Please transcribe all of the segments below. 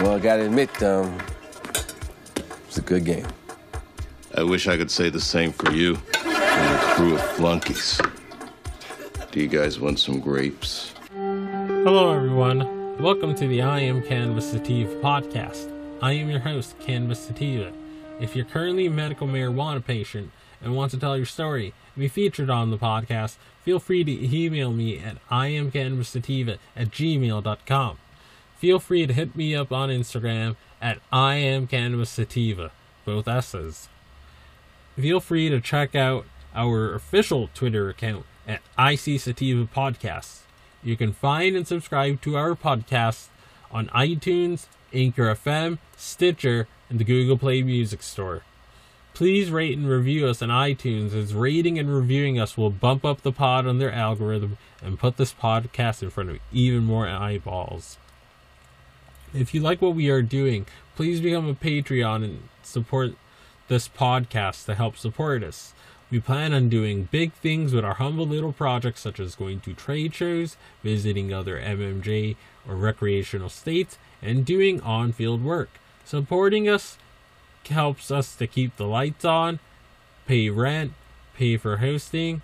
Well, I gotta admit, um, it's a good game. I wish I could say the same for you and your crew of flunkies. Do you guys want some grapes? Hello, everyone. Welcome to the I Am Cannabis Sativa podcast. I am your host, Cannabis Sativa. If you're currently a medical marijuana patient and want to tell your story and be featured on the podcast, feel free to email me at iamcannabissativa at gmail.com. Feel free to hit me up on Instagram at iamcannabissativa, both S's. Feel free to check out our official Twitter account at IC Sativa Podcasts. You can find and subscribe to our podcast on iTunes, Anchor FM, Stitcher, and the Google Play Music Store. Please rate and review us on iTunes, as rating and reviewing us will bump up the pod on their algorithm and put this podcast in front of even more eyeballs. If you like what we are doing, please become a Patreon and support this podcast to help support us. We plan on doing big things with our humble little projects, such as going to trade shows, visiting other MMJ or recreational states, and doing on field work. Supporting us helps us to keep the lights on, pay rent, pay for hosting,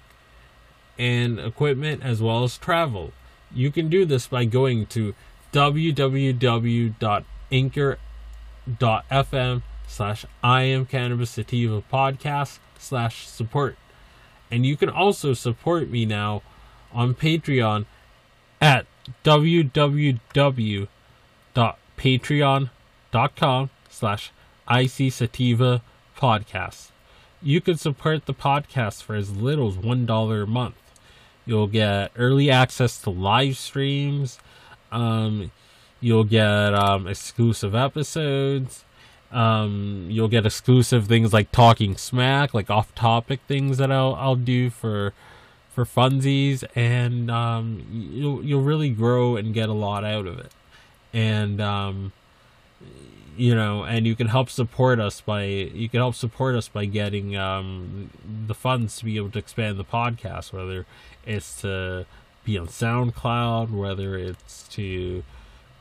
and equipment, as well as travel. You can do this by going to www.anchor.fm slash I am cannabis sativa podcast slash support. And you can also support me now on Patreon at www.patreon.com slash IC Sativa podcast. You can support the podcast for as little as $1 a month. You'll get early access to live streams. Um, you'll get um, exclusive episodes. Um, you'll get exclusive things like talking smack, like off-topic things that I'll I'll do for for funsies, and um, you'll you'll really grow and get a lot out of it. And um, you know, and you can help support us by you can help support us by getting um, the funds to be able to expand the podcast, whether it's to be on SoundCloud, whether it's to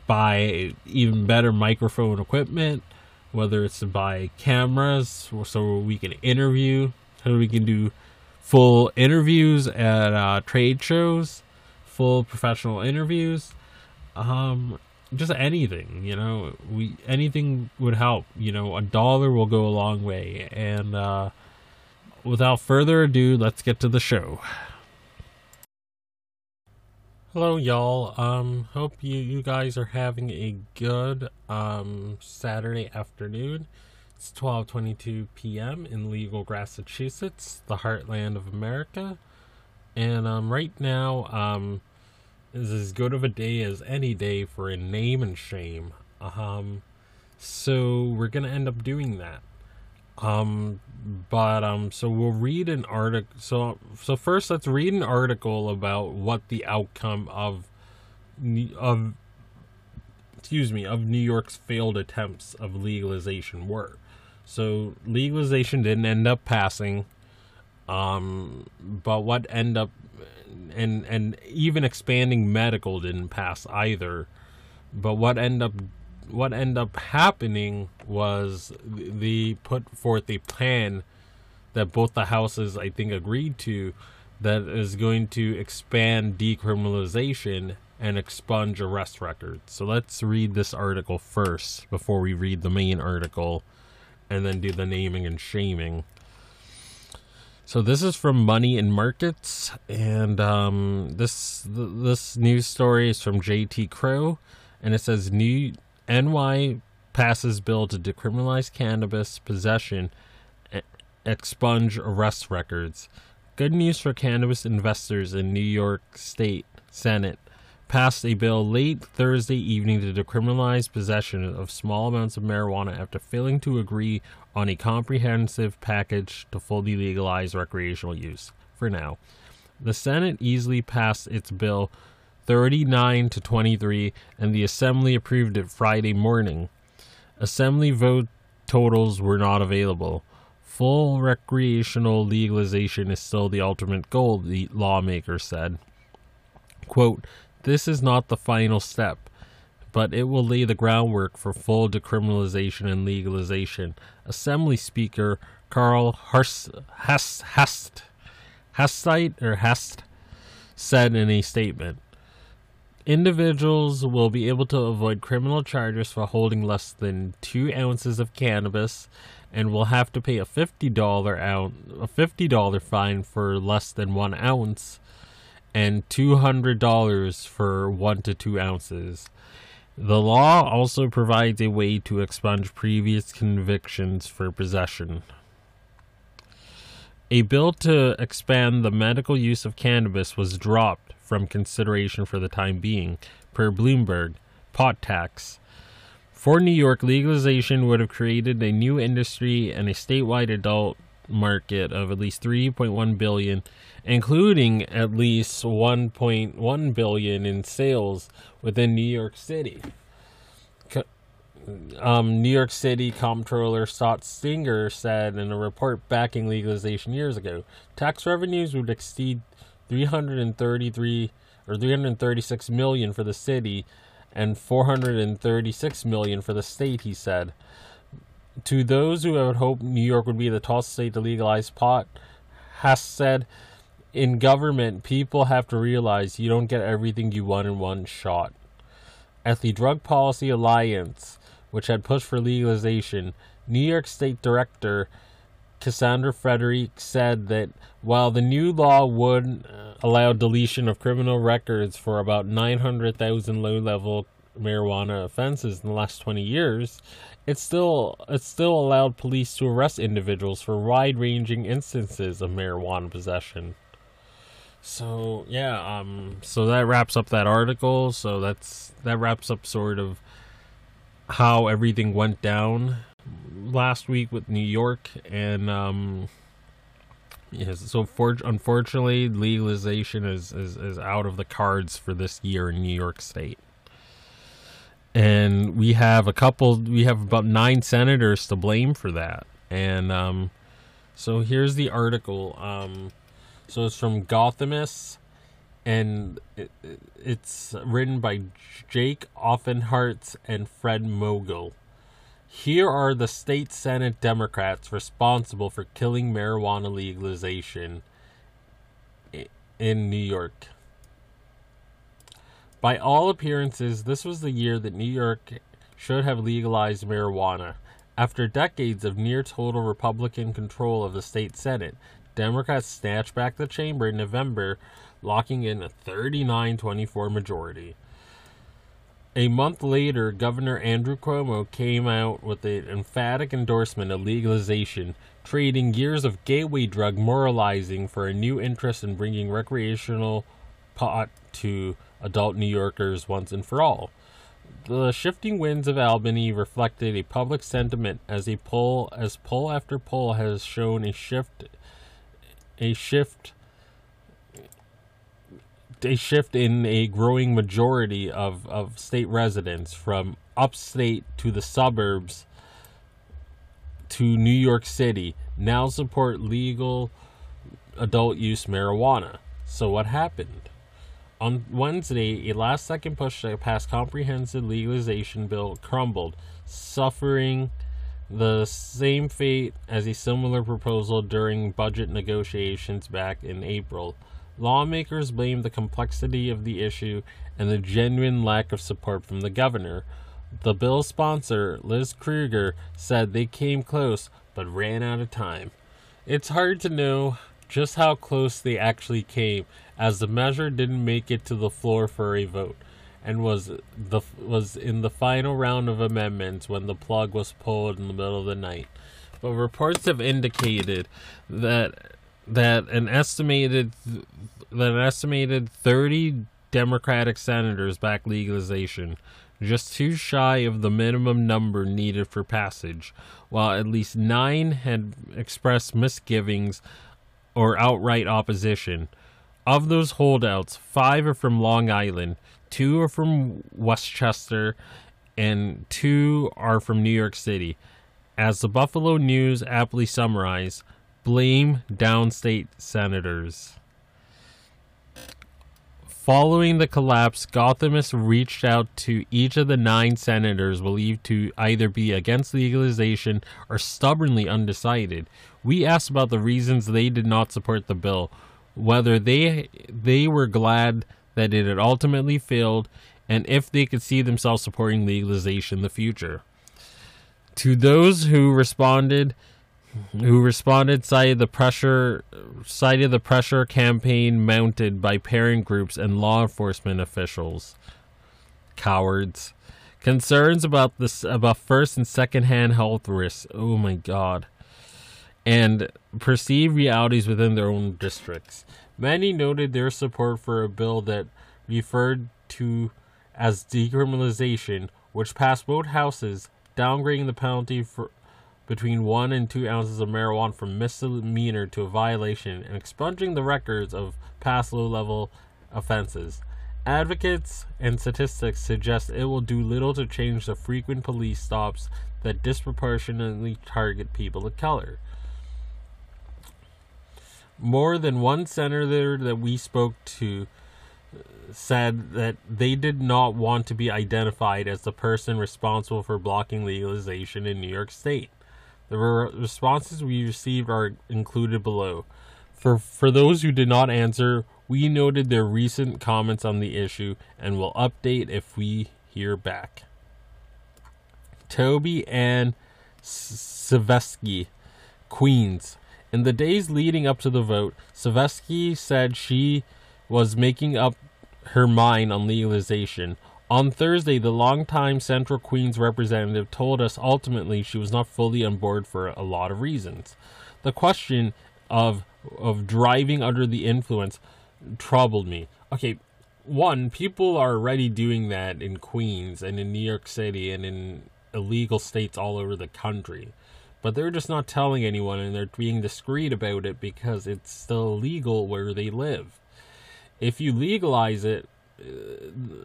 buy even better microphone equipment, whether it's to buy cameras so we can interview, so we can do full interviews at uh, trade shows, full professional interviews, um, just anything, you know, we anything would help. You know, a dollar will go a long way. And uh, without further ado, let's get to the show. Hello, y'all. Um, hope you you guys are having a good um Saturday afternoon. It's twelve twenty two p.m. in legal Massachusetts, the heartland of America, and um right now um is as good of a day as any day for a name and shame. Um, so we're gonna end up doing that. Um, but um, so we'll read an article. So so first, let's read an article about what the outcome of of excuse me of New York's failed attempts of legalization were. So legalization didn't end up passing. Um, but what end up and and even expanding medical didn't pass either. But what end up what ended up happening was they put forth a plan that both the houses I think agreed to that is going to expand decriminalization and expunge arrest records. So let's read this article first before we read the main article and then do the naming and shaming. So this is from Money and Markets, and um, this this news story is from J.T. Crow, and it says New NY passes bill to decriminalize cannabis possession, expunge arrest records. Good news for cannabis investors in New York State Senate passed a bill late Thursday evening to decriminalize possession of small amounts of marijuana after failing to agree on a comprehensive package to fully legalize recreational use. For now, the Senate easily passed its bill 39 to 23, and the Assembly approved it Friday morning. Assembly vote totals were not available. Full recreational legalization is still the ultimate goal, the lawmaker said. Quote, This is not the final step. but it will lay the groundwork for full decriminalization and legalization. Assembly Speaker Carl Hest, Hest, Hestite or Hest said in a statement. Individuals will be able to avoid criminal charges for holding less than two ounces of cannabis and will have to pay a $50 out a $50 fine for less than one ounce and $200 for one to two ounces. The law also provides a way to expunge previous convictions for possession. A bill to expand the medical use of cannabis was dropped from consideration for the time being, per Bloomberg. Pot tax. For New York, legalization would have created a new industry and a statewide adult market of at least 3.1 billion, including at least 1.1 billion in sales within New York City. Um, New York City Comptroller Scott Stringer said in a report backing legalization years ago, tax revenues would exceed 333 or 336 million for the city and 436 million for the state, he said. To those who had hoped New York would be the tallest state to legalize pot, Hess said, in government, people have to realize you don't get everything you want in one shot. At the Drug Policy Alliance, which had pushed for legalization, New York State Director Kassandra Frederique said that while the new law would allow deletion of criminal records for about 900,000 low-level marijuana offenses in the last 20 years, it still it still allowed police to arrest individuals for wide-ranging instances of marijuana possession. So yeah, um, so that wraps up that article. So that's that wraps up sort of how everything went down last week with New York and um yes so for, unfortunately legalization is, is is out of the cards for this year in New York state and we have a couple we have about nine senators to blame for that and um so here's the article um so it's from Gothamist and it, it's written by Jake Offenhartz and Fred Mogul. Here are the state Senate Democrats responsible for killing marijuana legalization in New York. By all appearances, this was the year that New York should have legalized marijuana. After decades of near total Republican control of the state Senate, Democrats snatched back the chamber in November locking in a 39 24 majority. A month later, Governor Andrew Cuomo came out with an emphatic endorsement of legalization, trading years of gateway drug moralizing for a new interest in bringing recreational pot to adult New Yorkers once and for all. The shifting winds of Albany reflected a public sentiment as a poll as poll after poll has shown a shift a shift a shift in a growing majority of, of state residents from upstate to the suburbs to New York City now support legal adult use marijuana. So, what happened? On Wednesday, a last second push to pass comprehensive legalization bill crumbled, suffering the same fate as a similar proposal during budget negotiations back in April. Lawmakers blame the complexity of the issue and the genuine lack of support from the governor. The bill's sponsor, Liz Krueger, said they came close but ran out of time. It's hard to know just how close they actually came, as the measure didn't make it to the floor for a vote, and was the was in the final round of amendments when the plug was pulled in the middle of the night. But reports have indicated that that an estimated that an estimated 30 Democratic senators back legalization, just too shy of the minimum number needed for passage, while at least nine had expressed misgivings or outright opposition. Of those holdouts, five are from Long Island, two are from Westchester, and two are from New York City. As the Buffalo News aptly summarized, blame downstate senators. Following the collapse, Gothamists reached out to each of the nine senators believed to either be against legalization or stubbornly undecided. We asked about the reasons they did not support the bill, whether they they were glad that it had ultimately failed, and if they could see themselves supporting legalization in the future. To those who responded, who responded cited the pressure cited the pressure campaign mounted by parent groups and law enforcement officials. Cowards. Concerns about this about first and second hand health risks. Oh my god. And perceived realities within their own districts. Many noted their support for a bill that referred to as decriminalization, which passed both houses, downgrading the penalty for between one and two ounces of marijuana from misdemeanor to a violation and expunging the records of past low level offenses. Advocates and statistics suggest it will do little to change the frequent police stops that disproportionately target people of color. More than one senator that we spoke to uh, said that they did not want to be identified as the person responsible for blocking legalization in New York State. The re- responses we received are included below. For for those who did not answer, we noted their recent comments on the issue and will update if we hear back. Toby Ann Savesky, Queens. In the days leading up to the vote, Savesky said she was making up her mind on legalization. On Thursday, the longtime Central Queens representative told us ultimately she was not fully on board for a lot of reasons. The question of of driving under the influence troubled me. Okay, one, people are already doing that in Queens and in New York City and in illegal states all over the country. But they're just not telling anyone and they're being discreet about it because it's still legal where they live. If you legalize it,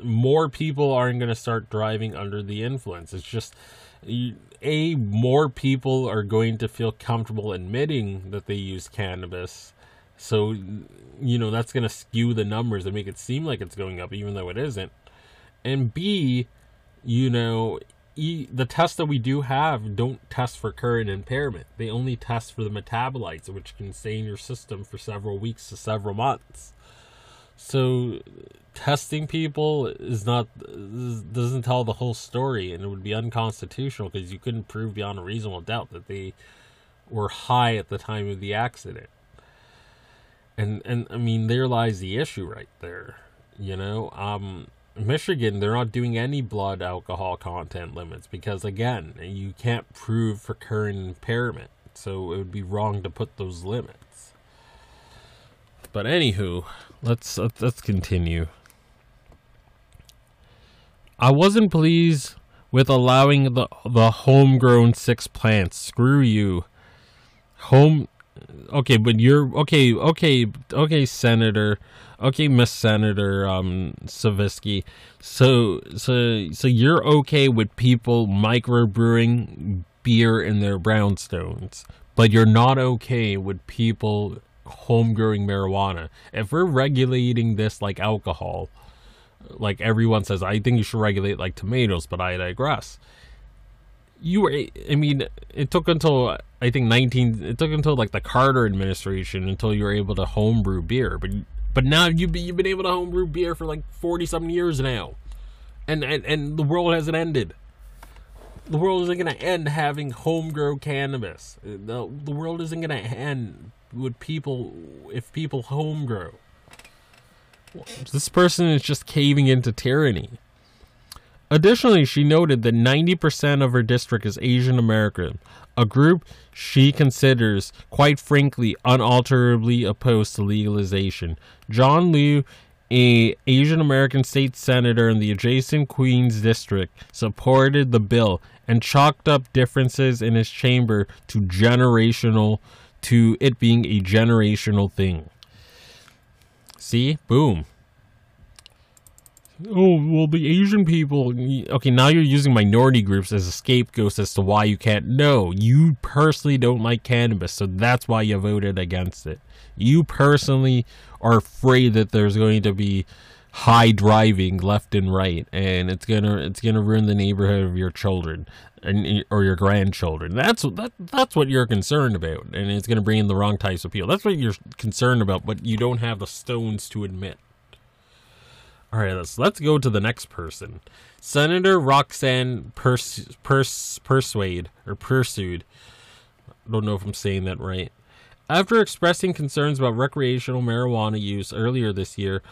more people aren't going to start driving under the influence. It's just a more people are going to feel comfortable admitting that they use cannabis. So, you know, that's going to skew the numbers and make it seem like it's going up even though it isn't. And B, you know, e, the tests that we do have don't test for current impairment. They only test for the metabolites, which can stay in your system for several weeks to several months. So testing people is not doesn't tell the whole story, and it would be unconstitutional because you couldn't prove beyond a reasonable doubt that they were high at the time of the accident. And and I mean, there lies the issue right there. You know, um, Michigan, they're not doing any blood alcohol content limits because again, you can't prove for current impairment, so it would be wrong to put those limits. But anywho, let's let's continue. I wasn't pleased with allowing the the homegrown six plants. Screw you. Home okay, but you're okay, okay, okay, Senator, okay, Miss Senator, um, Savitsky. So, so, so you're okay with people microbrewing beer in their brownstones, but you're not okay with people homegrowing marijuana. If we're regulating this like alcohol, like everyone says, I think you should regulate like tomatoes, but I digress. You were, I mean, it took until I think 19, it took until like the Carter administration until you were able to homebrew beer, but but now you've been, you've been able to homebrew beer for like 40 something years now. And, and, and the world hasn't ended the world isn't going to end having homegrown cannabis. The, the world isn't going to end with people if people home grow. This person is just caving into tyranny. Additionally, she noted that 90% of her district is Asian American, a group she considers, quite frankly, unalterably opposed to legalization. John Liu, a Asian American state senator in the adjacent Queens district, supported the bill and chalked up differences in his chamber to generational to it being a generational thing. See? Boom. Oh, well, the Asian people. Okay, now you're using minority groups as a scapegoat as to why you can't. No, you personally don't like cannabis, so that's why you voted against it. You personally are afraid that there's going to be high driving left and right, and it's gonna it's gonna ruin the neighborhood of your children and or your grandchildren. That's that that's what you're concerned about, and it's gonna bring in the wrong types of people. That's what you're concerned about, but you don't have the stones to admit. All right, let's let's go to the next person. Senator Roxanne Pers, Pers, Persuade or Pursued. I don't know if I'm saying that right. After expressing concerns about recreational marijuana use earlier this year,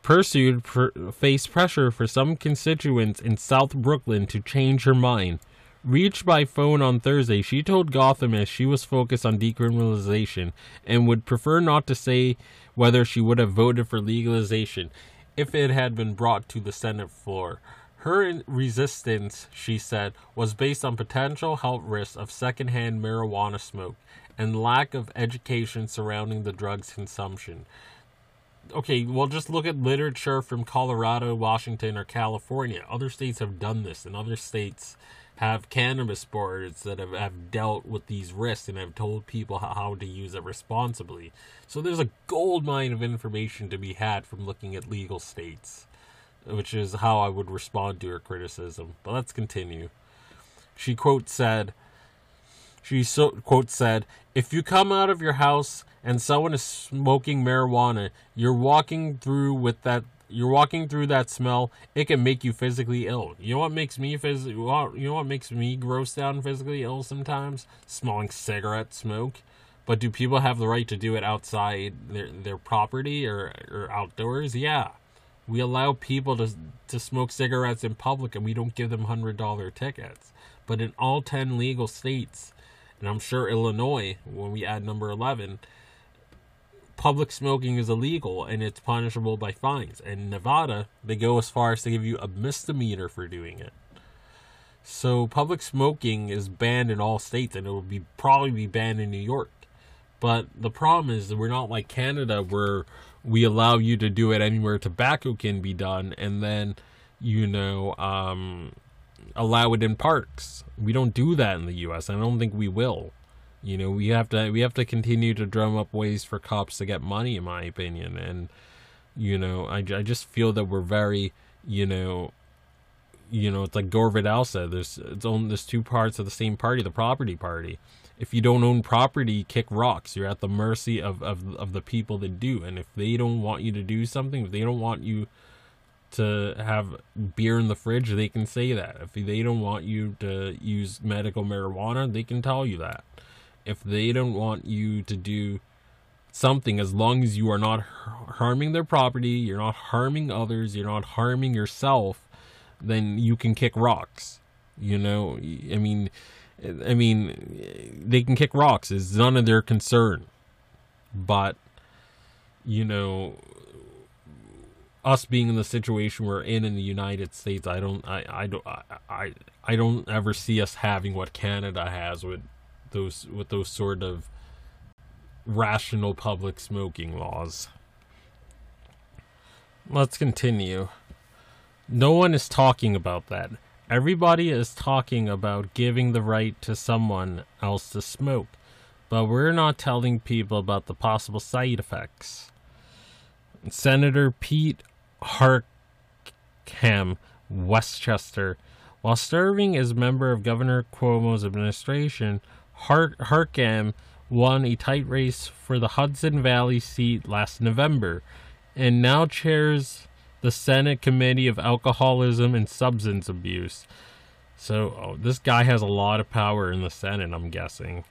Pursued per, faced pressure for some constituents in South Brooklyn to change her mind. Reached by phone on Thursday, she told Gothamist she was focused on decriminalization and would prefer not to say whether she would have voted for legalization if it had been brought to the Senate floor. Her resistance, she said, was based on potential health risks of secondhand marijuana smoke and lack of education surrounding the drug's consumption. Okay, well, just look at literature from Colorado, Washington, or California. Other states have done this, and other states have cannabis boards that have, have dealt with these risks and have told people how, how to use it responsibly. So there's a gold mine of information to be had from looking at legal states, which is how I would respond to her criticism. But let's continue. She quote said, she so, quote said, "If you come out of your house and someone is smoking marijuana, you're walking through with that you're walking through that smell, it can make you physically ill. You know what makes me physically you know what makes me gross out and physically ill sometimes? Smelling cigarette smoke. But do people have the right to do it outside their their property or, or outdoors? Yeah. We allow people to to smoke cigarettes in public and we don't give them hundred dollar tickets. But in all ten legal states, and I'm sure Illinois, when we add number eleven, public smoking is illegal and it's punishable by fines. And Nevada, they go as far as to give you a misdemeanor for doing it. So public smoking is banned in all states and it will be probably be banned in New York. But the problem is that we're not like Canada where we allow you to do it anywhere tobacco can be done and then you know um, allow it in parks. We don't do that in the US. I don't think we will. You know, we have to we have to continue to drum up ways for cops to get money, in my opinion. And you know, I, I just feel that we're very, you know, you know, it's like Gore Vidal said. There's it's only there's two parts of the same party, the property party. If you don't own property, kick rocks. You're at the mercy of, of of the people that do. And if they don't want you to do something, if they don't want you to have beer in the fridge, they can say that. If they don't want you to use medical marijuana, they can tell you that if they don't want you to do something as long as you are not harming their property, you're not harming others, you're not harming yourself, then you can kick rocks. You know, I mean, I mean, they can kick rocks. It's none of their concern. But, you know, us being in the situation we're in in the United States, I don't, I, I don't, I, I, I don't ever see us having what Canada has with those with those sort of rational public smoking laws. Let's continue. No one is talking about that. Everybody is talking about giving the right to someone else to smoke, but we're not telling people about the possible side effects. Senator Pete Harckham, Westchester, while serving as member of Governor Cuomo's administration, Hart- Harckham won a tight race for the Hudson Valley seat last November and now chairs the Senate Committee of Alcoholism and Substance Abuse. So, oh, this guy has a lot of power in the Senate, I'm guessing.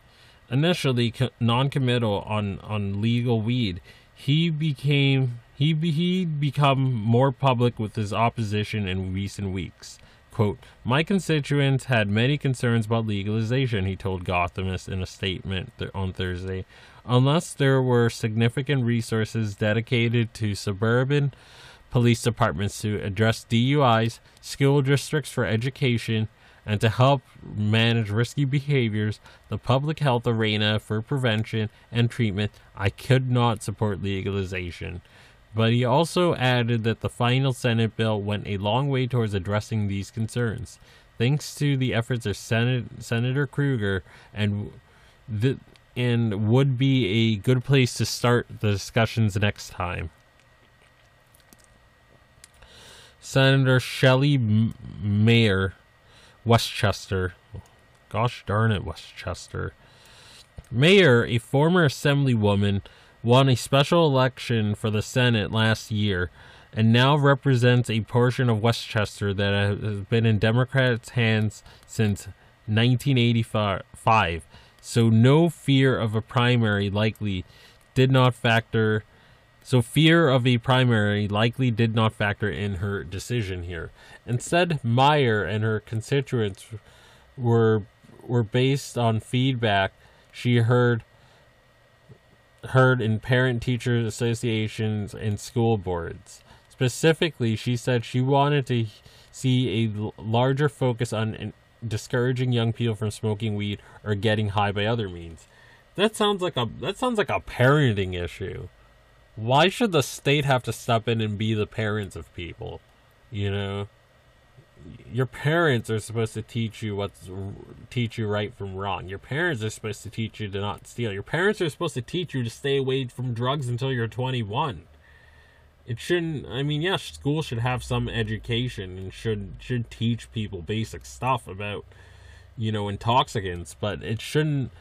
Initially co- non-committal on on legal weed, he became he be, he become more public with his opposition in recent weeks. Quote, My constituents had many concerns about legalization, he told Gothamist in a statement th- on Thursday. Unless there were significant resources dedicated to suburban police departments to address DUIs, school districts for education, and to help manage risky behaviors, the public health arena for prevention and treatment, I could not support legalization. But he also added that the final Senate bill went a long way towards addressing these concerns, thanks to the efforts of Senate, Senator Krueger, and the, and would be a good place to start the discussions next time. Senator Shelley M- Mayer, Westchester. Gosh darn it, Westchester. Mayer, a former assemblywoman, won a special election for the Senate last year and now represents a portion of Westchester that has been in Democrats' hands since 1985. So no fear of a primary likely did not factor so fear of a primary likely did not factor in her decision here. Instead, Mayer and her constituents were were based on feedback she heard heard in parent teachers associations and school boards. Specifically, she said she wanted to see a larger focus on discouraging young people from smoking weed or getting high by other means. That sounds like a that sounds like a parenting issue. Why should the state have to step in and be the parents of people? You know, your parents are supposed to teach you what's teach you right from wrong. Your parents are supposed to teach you to not steal. Your parents are supposed to teach you to stay away from drugs until you're 21 it shouldn't i mean yeah school should have some education and should should teach people basic stuff about you know intoxicants but it shouldn't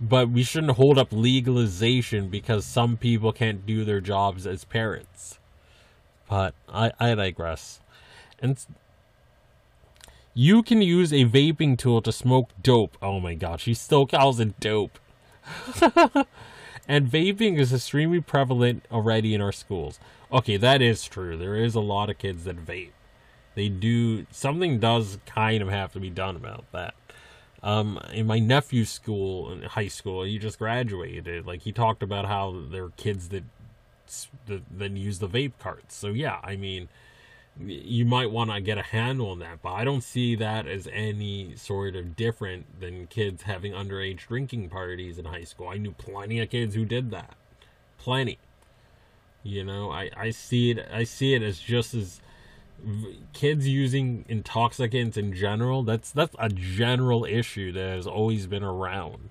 but we shouldn't hold up legalization because some people can't do their jobs as parents but i i digress and you can use a vaping tool to smoke dope oh my god she still calls it dope and vaping is extremely prevalent already in our schools Okay, that is true. There is a lot of kids that vape. They do something does kind of have to be done about that. Um, in my nephew's school, in high school, he just graduated. Like he talked about how there are kids that that, that use the vape carts. So yeah, I mean, you might want to get a handle on that, but I don't see that as any sort of different than kids having underage drinking parties in high school. I knew plenty of kids who did that, plenty. You know, I, I see it I see it as just as kids using intoxicants in general. That's that's a general issue that has always been around.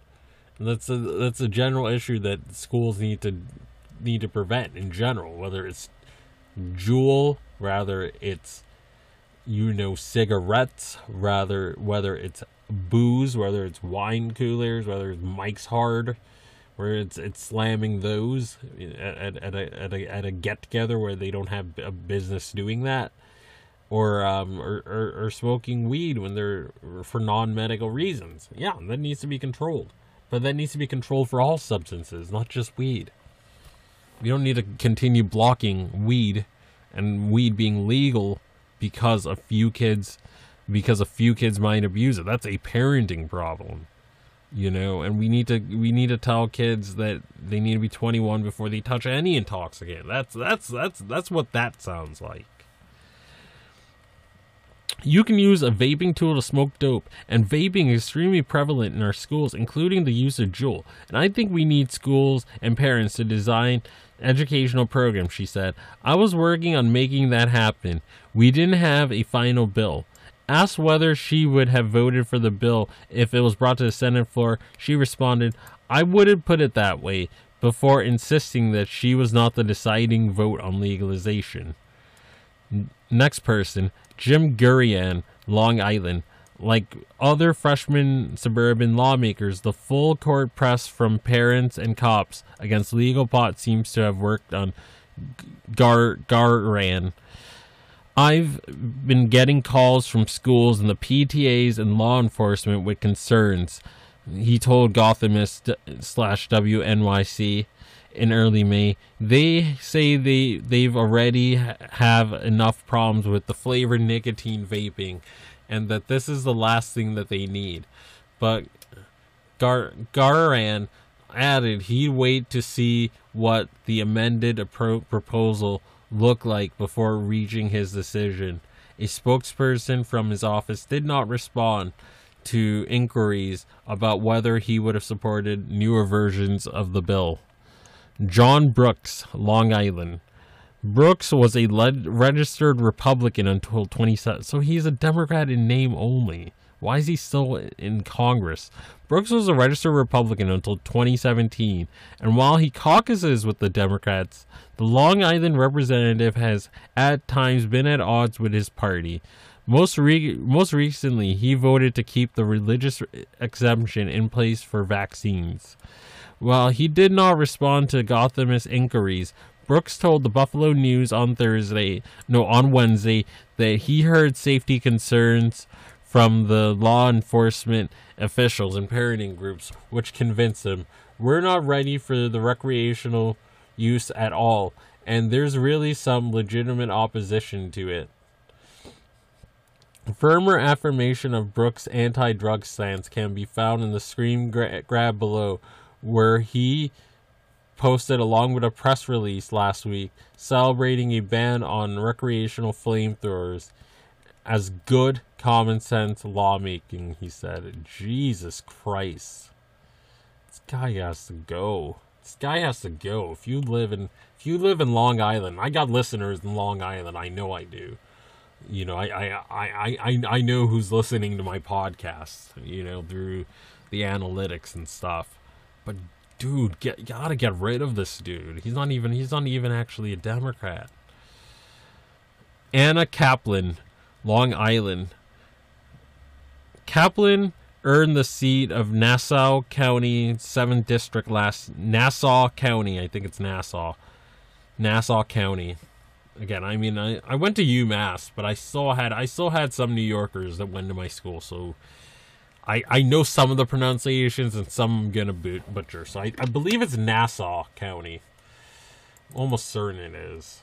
And that's a that's a general issue that schools need to need to prevent in general, whether it's Juul, rather it's you know cigarettes, rather whether it's booze, whether it's wine coolers, whether it's Mike's Hard where it's it's slamming those at, at, a, at a at a get together where they don't have a business doing that, or um or, or, or smoking weed when they're for non medical reasons. Yeah, that needs to be controlled, but that needs to be controlled for all substances, not just weed. We don't need to continue blocking weed, and weed being legal because a few kids because a few kids might abuse it. That's a parenting problem you know and we need to we need to tell kids that they need to be 21 before they touch any intoxicant that's that's that's that's what that sounds like you can use a vaping tool to smoke dope, and vaping is extremely prevalent in our schools, including the use of Juul. And I think we need schools and parents to design educational program, she said. I was working on making that happen. We didn't have a final bill. Asked whether she would have voted for the bill if it was brought to the Senate floor, she responded, I wouldn't put it that way, before insisting that she was not the deciding vote on legalization. Next person, Jim Gurian, Long Island. Like other freshman suburban lawmakers, the full court press from parents and cops against legal pot seems to have worked on Gar Garan I've been getting calls from schools and the PTAs and law enforcement with concerns. He told Gothamist slash WNYC in early May. They say they they've already have enough problems with the flavored nicotine vaping, and that this is the last thing that they need. But Gar Garan added he'd wait to see what the amended appro- proposal look like before reaching his decision. A spokesperson from his office did not respond to inquiries about whether he would have supported newer versions of the bill. John Brooks, Long Island. Brooks was a registered Republican until 2017, so he's a Democrat in name only. Why is he still in Congress? Brooks was a registered Republican until 2017, and while he caucuses with the Democrats, the Long Island representative has at times been at odds with his party. Most re- most recently, he voted to keep the religious exemption in place for vaccines. While he did not respond to Gothamist inquiries, Brooks told the Buffalo News on Thursday, no, on Wednesday, that he heard safety concerns from the law enforcement officials and parenting groups, which convinced him we're not ready for the recreational use at all, and there's really some legitimate opposition to it. Firmer affirmation of Brooks' anti drug stance can be found in the screen gra- grab below, where he posted along with a press release last week celebrating a ban on recreational flamethrowers as good common sense lawmaking, he said. Jesus Christ. This guy has to go. This guy has to go. If you live in if you live in Long Island, I got listeners in Long Island, I know I do. You know, I I, I, I, I know who's listening to my podcast, you know, through the analytics and stuff. But dude, get gotta get rid of this dude. He's not even he's not even actually a Democrat. Anna Kaplan, Long Island. Kaplan earned the seat of Nassau County 7th District last Nassau County, I think it's Nassau. Nassau County. Again, I mean I, I went to UMass, but I still had I still had some New Yorkers that went to my school, so I, I know some of the pronunciations and some I'm gonna boot, butcher. So I, I believe it's Nassau County. Almost certain it is.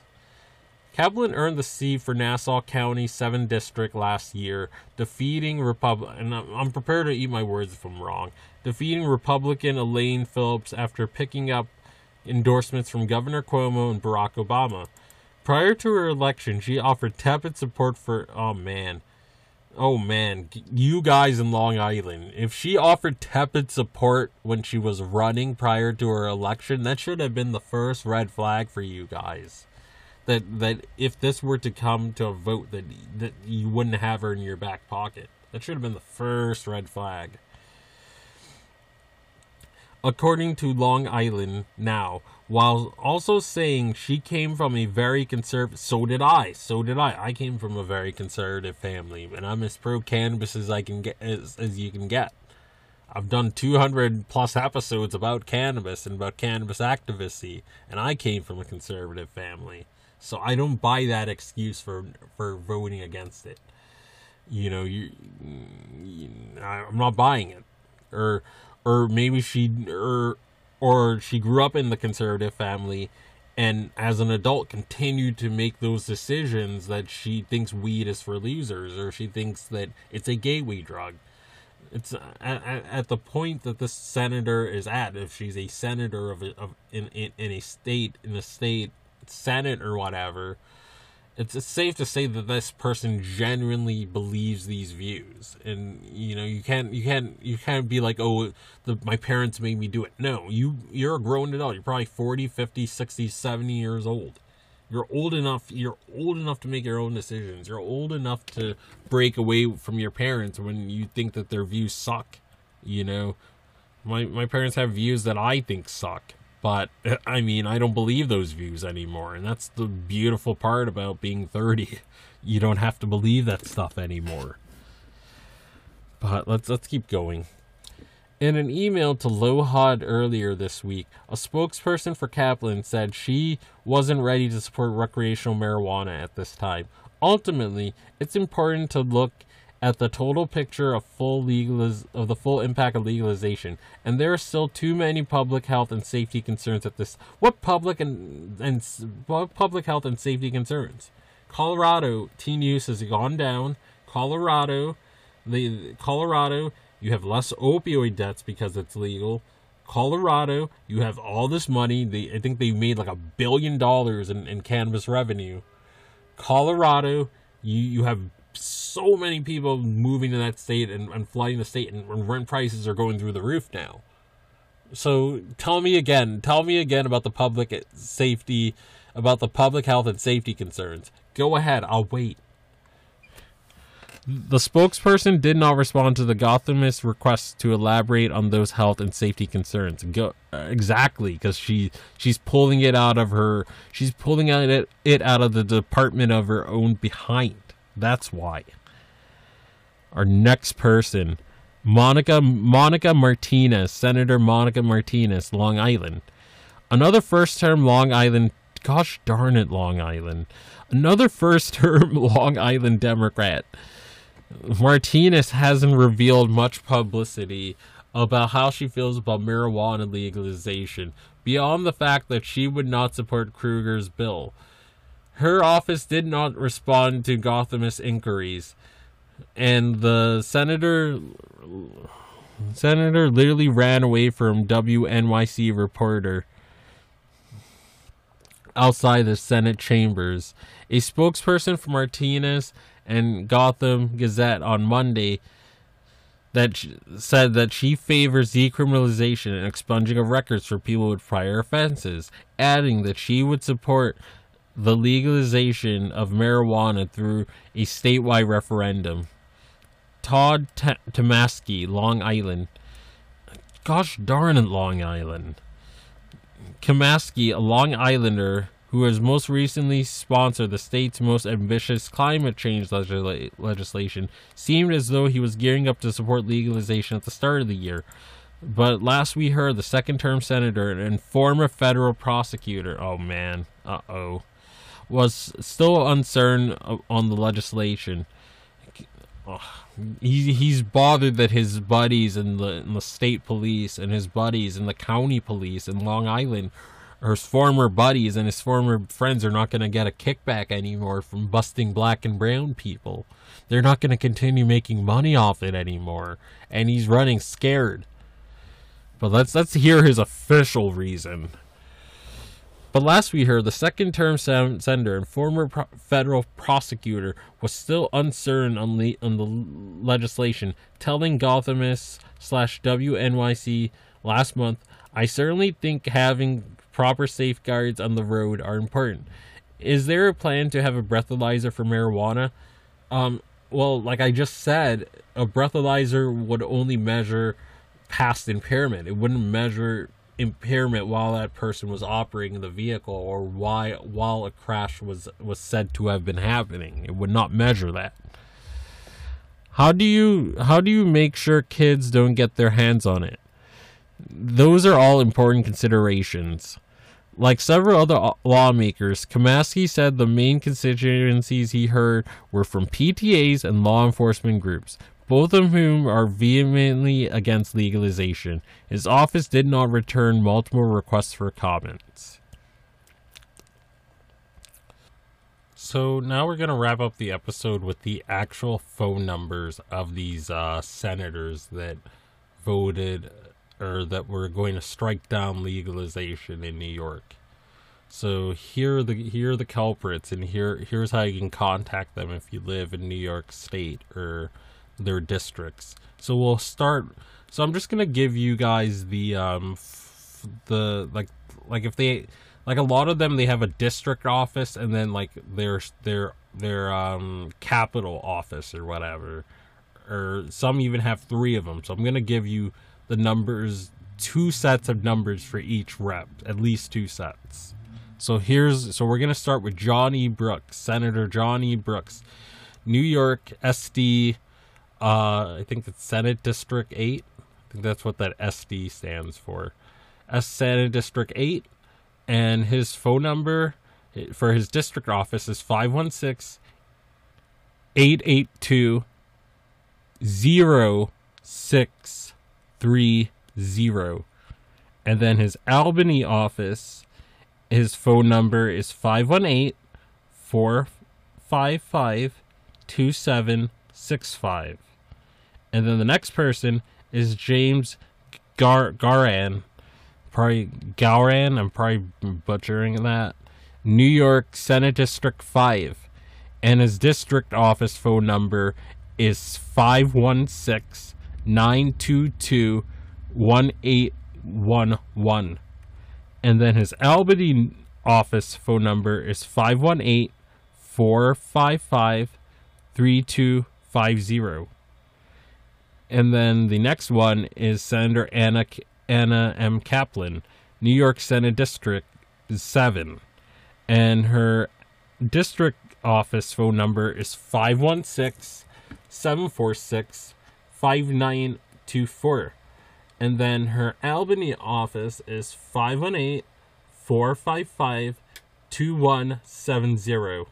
Kaplan earned the seat for Nassau County 7 District last year, defeating Republican. And I'm prepared to eat my words if I'm wrong. Defeating Republican Elaine Phillips after picking up endorsements from Governor Cuomo and Barack Obama. Prior to her election, she offered tepid support for. Oh man. Oh man, you guys in Long Island, if she offered tepid support when she was running prior to her election, that should have been the first red flag for you guys. That that if this were to come to a vote that that you wouldn't have her in your back pocket. That should have been the first red flag. According to Long Island now, while also saying she came from a very conservative so did i so did i. I came from a very conservative family and i'm as pro cannabis as i can get as, as you can get. I've done 200 plus episodes about cannabis and about cannabis activism and i came from a conservative family. So i don't buy that excuse for for voting against it. You know you, you i'm not buying it. Or or maybe she or or she grew up in the conservative family and as an adult continued to make those decisions that she thinks weed is for losers or she thinks that it's a gateway drug. It's uh, at, at the point that this senator is at if she's a senator of, of in, in, in a state in a state senate or whatever it's, it's safe to say that this person genuinely believes these views. And you know you can't you can't you can't be like oh the, my parents made me do it. No you you're a grown adult. You're probably 40 50 60 70 years old. You're old enough you're old enough to make your own decisions. You're old enough to break away from your parents when you think that their views suck you know? My my parents have views that i think suck but I mean, I don't believe those views anymore. And that's the beautiful part about being 30. You don't have to believe that stuff anymore. But let's let's keep going. In an email to Lohud earlier this week, a spokesperson for Kaplan said she wasn't ready to support recreational marijuana at this time. Ultimately, it's important to look at the total picture of full legaliz- of the full impact of legalization, and there are still too many public health and safety concerns at this. What public and and what public health and safety concerns? Colorado teen use has gone down. Colorado, the Colorado, you have less opioid deaths because it's legal. Colorado, you have all this money. They, I think they made like a billion dollars in, in cannabis revenue. Colorado, you, you have so many people moving to that state and, and flooding the state, and, and rent prices are going through the roof now. So tell me again, tell me again about the public safety, about the public health and safety concerns. Go ahead, I'll wait. The spokesperson did not respond to the Gothamist request to elaborate on those health and safety concerns. Go, uh, exactly, because she she's pulling it out of her. She's pulling it it out of the department of her own behind. That's why. Our next person, Monica Monica Martinez, Senator Monica Martinez, Long Island. Another first-term Long Island. Gosh darn it, Long Island. Another first-term Long Island Democrat. Martinez hasn't revealed much publicity about how she feels about marijuana legalization, beyond the fact that she would not support Krueger's bill. Her office did not respond to Gothamist inquiries, and the senator senator literally ran away from WNYC reporter outside the Senate chambers. A spokesperson for Martinez and Gotham Gazette on Monday that said that she favors decriminalization and expunging of records for people with prior offenses, adding that she would support the legalization of marijuana through a statewide referendum. Todd T- Long Island. Gosh darn it, Long Island. Kaminsky, a Long Islander who has most recently sponsored the state's most ambitious climate change legisla- legislation, seemed as though he was gearing up to support legalization at the start of the year. But last we heard, the second term senator and former federal prosecutor, oh man, uh oh, was still uncertain on the legislation. He, he's bothered that his buddies in the, in the state police and his buddies in the county police in Long Island his former buddies and his former friends are not going to get a kickback anymore from busting black and brown people. They're not going to continue making money off it anymore, and he's running scared. But let's let's hear his official reason. But last we heard, the second term senator and former pro- federal prosecutor was still uncertain on, le- on the legislation, telling Gothamist slash WNYC last month, I certainly think having proper safeguards on the road are important. Is there a plan to have a breathalyzer for marijuana? Um, well, like I just said, a breathalyzer would only measure past impairment. It wouldn't measure impairment while that person was operating the vehicle or why while a crash was was said to have been happening. It would not measure that. How do you how do you make sure kids don't get their hands on it? Those are all important considerations. Like several other lawmakers, Kaminsky said the main constituencies he heard were from PTAs and law enforcement groups, both of whom are vehemently against legalization. His office did not return multiple requests for comments. So now we're going to wrap up the episode with the actual phone numbers of these uh, senators that voted or that were going to strike down legalization in New York. So here are the here are the culprits, and here here's how you can contact them if you live in New York State or their districts. So we'll start. So I'm just gonna give you guys the um f- the like like if they like a lot of them they have a district office and then like their their their um capital office or whatever or some even have three of them so i'm going to give you the numbers, two sets of numbers for each rep, at least two sets. So here's so we're gonna start with John E. Brooks, Senator John E. Brooks, New York SD. Uh, I think it's Senate District Eight. I think that's what that SD stands for. S Senate District Eight, and his phone number for his district office is 516 882 06 three zero. And then his Albany office, his phone number is 518 455 2765. And then the next person is James Gar- Garan. Probably Gauran, I'm probably butchering that. New York Senate District 5. And his district office phone number is 516 922 1811. And then his Albany office phone number is 518 455 32 3350. And then the next one is Senator Anna Anna M. Kaplan, New York Senate District 7. And her district office phone number is 516 746 5924. And then her Albany office is 518 455 2170.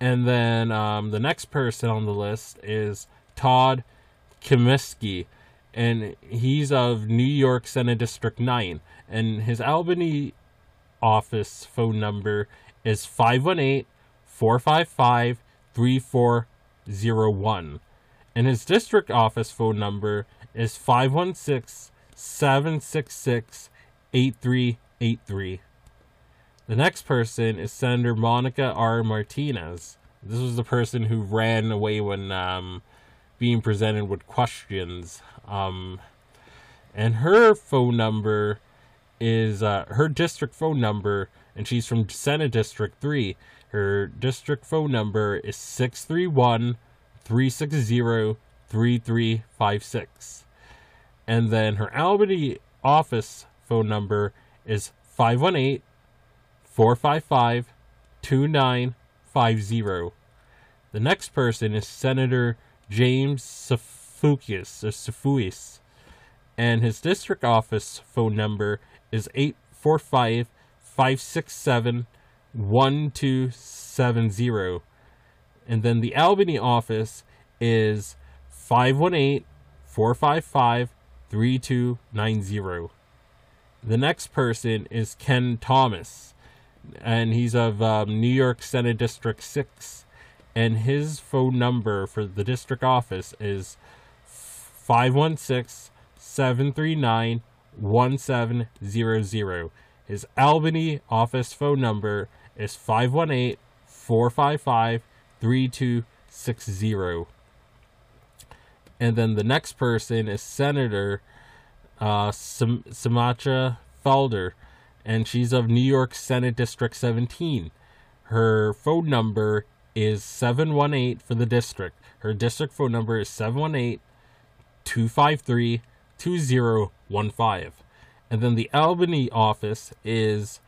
And then um, the next person on the list is Todd Kaminsky, and he's of New York Senate District 9. And his Albany office phone number is 518 455 3401. And his district office phone number is 516 766 8383. The next person is Senator Monica R. Martinez. This was the person who ran away when um, being presented with questions. Um, and her phone number is uh, her district phone number, and she's from Senate District 3. Her district phone number is 631 360 3356. And then her Albany office phone number is 518 455 2950. The next person is Senator James Safukis, or Safuis, and his district office phone number is 845 567 1270. And then the Albany office is 518 455 3290. The next person is Ken Thomas, and he's of um, New York Senate District 6. And his phone number for the district office is 516 739 1700. His Albany office phone number is 518 455 3260. And then the next person is Senator uh, Sam- Sumatra Felder, and she's of New York Senate District 17. Her phone number is 718 for the district. Her district phone number is 718 253 2015. And then the Albany office is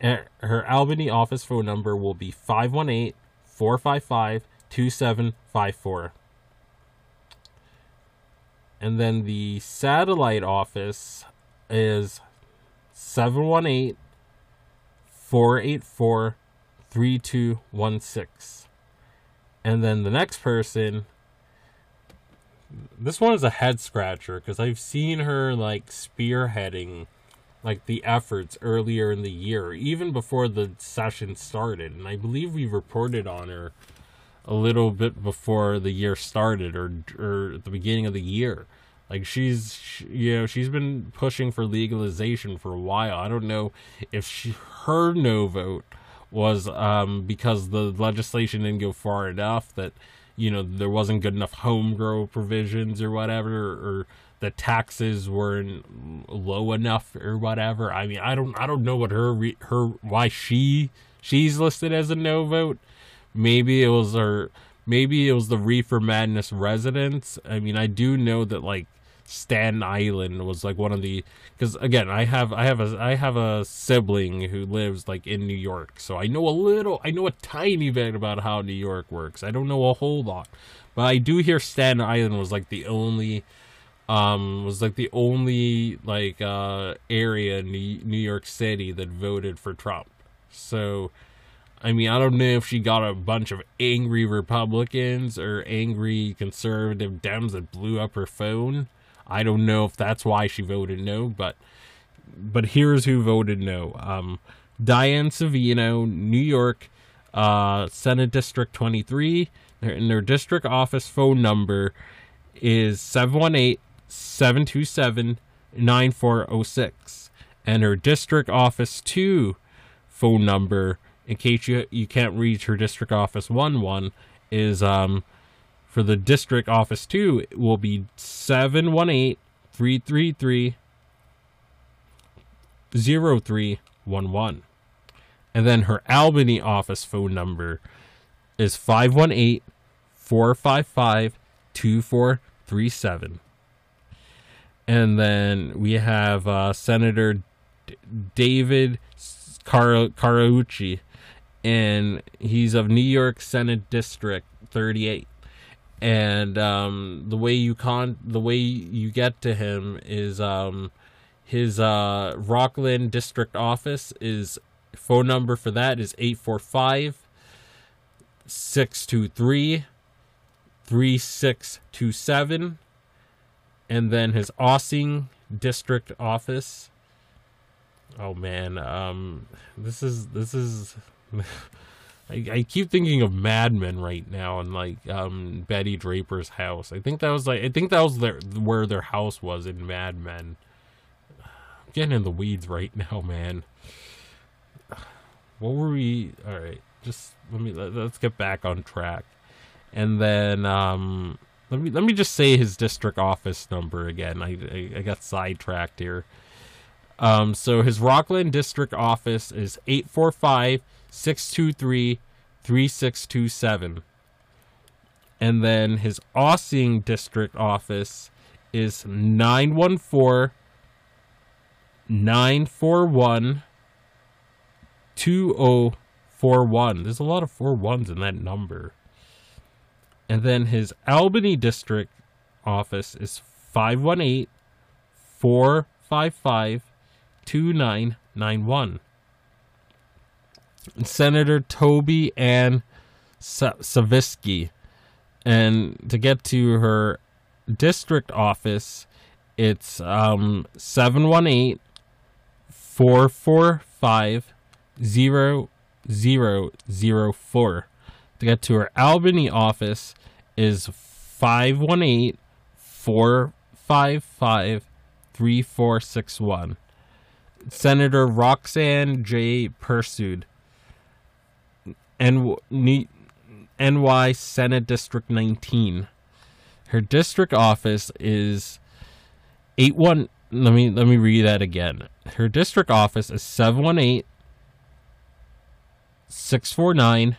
eh, her Albany office phone number will be 518 455 2754. And then the satellite office is 718 484 3216. And then the next person, this one is a head scratcher because I've seen her like spearheading like the efforts earlier in the year, even before the session started. And I believe we reported on her a little bit before the year started or or at the beginning of the year. Like she's she, you know she's been pushing for legalization for a while. I don't know if she her no vote was um because the legislation didn't go far enough that you know there wasn't good enough home grow provisions or whatever or the taxes weren't low enough or whatever. I mean, I don't I don't know what her her why she she's listed as a no vote. Maybe it was her maybe it was the Reefer Madness residents. I mean, I do know that like Staten Island was like one of the because again I have I have a I have a sibling who lives like in New York so I know a little I know a tiny bit about how New York works I don't know a whole lot but I do hear Staten Island was like the only um was like the only like uh area in New York City that voted for Trump so I mean, I don't know if she got a bunch of angry Republicans or angry conservative Dems that blew up her phone. I don't know if that's why she voted no, but but here's who voted no. Um, Diane Savino, New York, uh, Senate District 23, and their district office phone number is 718 727 9406. And her district office 2 phone number in case you you can't reach her district office one one is um for the district office it will be 718 333 0311 and then her albany office phone number is 518 455 2437. And then we have uh, Senator D- David Car- Carlucci, and he's of New York Senate District 38. And um, the way you con the way you get to him is um, his uh, Rockland district office is phone number for that is 845 623 3627 and then his Ossining district office. Oh man um this is this is I, I keep thinking of Mad Men right now and like um Betty Draper's house. I think that was like I think that was their where their house was in Mad Men. I'm getting in the weeds right now, man. What were we? All right, just let me let, us get back on track, and then um let me let me just say his district office number again. I I, I got sidetracked here. Um, so his Rockland district office is 845 623 3627. And then his Ossining district office is 914 941 2041. There's a lot of four ones in that number. And then his Albany district office is 518 455 2991. Senator Toby Ann Stavisky. And to get to her district office, it's um 718 445 0004. To get to her Albany office is 518 455 3461. Senator Roxanne J. Persaud, NY Senate District 19. Her district office is 81 let me let me read that again. Her district office is 718 649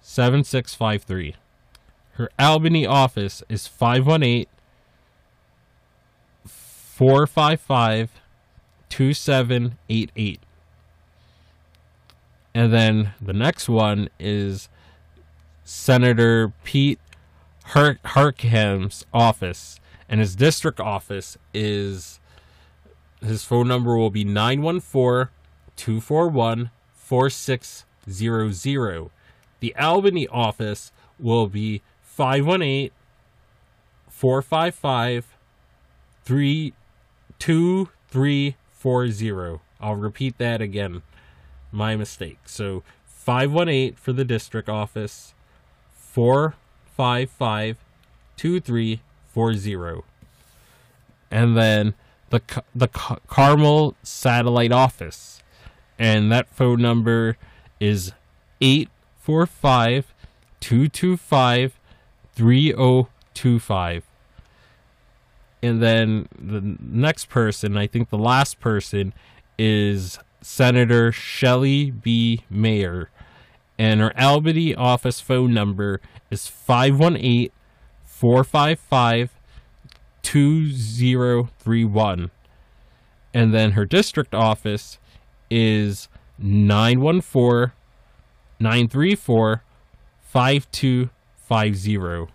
7653. Her Albany office is 518 455 2788. And then the next one is Senator Pete Hark- Harckham's office. And his district office is his phone number will be 914 241 4600. The Albany office will be 518 455 323 40. I'll repeat that again. My mistake. So 518 for the district office, 455 2340. And then the the Carmel satellite office. And that phone number is 845 225 3025 and then the next person, I think the last person, is Senator Shelley B. Mayer. And her Albany office phone number is 518 455 2031. And then her district office is 914 934 5250.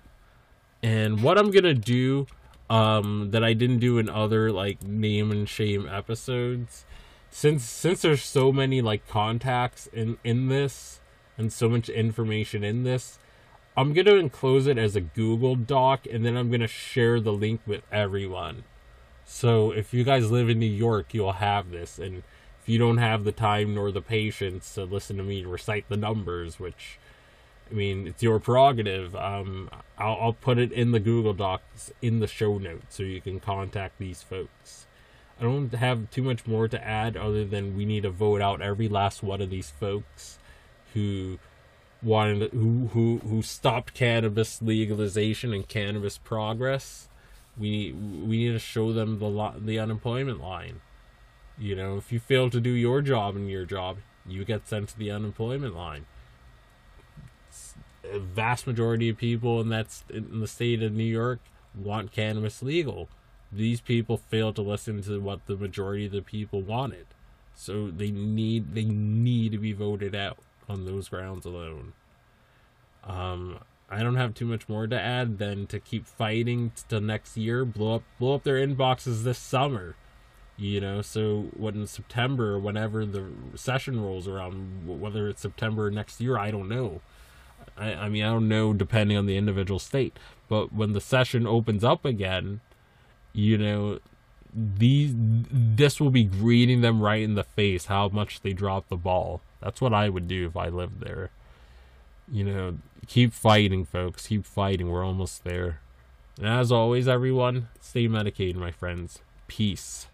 And what I'm going to do um, that I didn't do in other like name and shame episodes. Since since there's so many like contacts in in this and so much information in this, I'm gonna enclose it as a Google Doc and then I'm gonna share the link with everyone. So if you guys live in New York, you'll have this, and if you don't have the time nor the patience to listen to me recite the numbers, which I mean, it's your prerogative. Um, I'll, I'll put it in the Google Docs in the show notes so you can contact these folks. I don't have too much more to add other than we need to vote out every last one of these folks who wanted who who who stopped cannabis legalization and cannabis progress. We we need to show them the the unemployment line. You know, if you fail to do your job and your job, you get sent to the unemployment line a vast majority of people in that in the state of New York want cannabis legal. These people failed to listen to what the majority of the people wanted. So they need they need to be voted out on those grounds alone. Um, I don't have too much more to add than to keep fighting till next year, blow up blow up their inboxes this summer. You know, so when September, whenever the session rolls around, whether it's September next year, I don't know. I, I mean, I don't know depending on the individual state. But when the session opens up again, you know, these this will be greeting them right in the face how much they drop the ball. That's what I would do if I lived there. You know, keep fighting, folks. Keep fighting. We're almost there. And as always, everyone, stay medicated, my friends. Peace.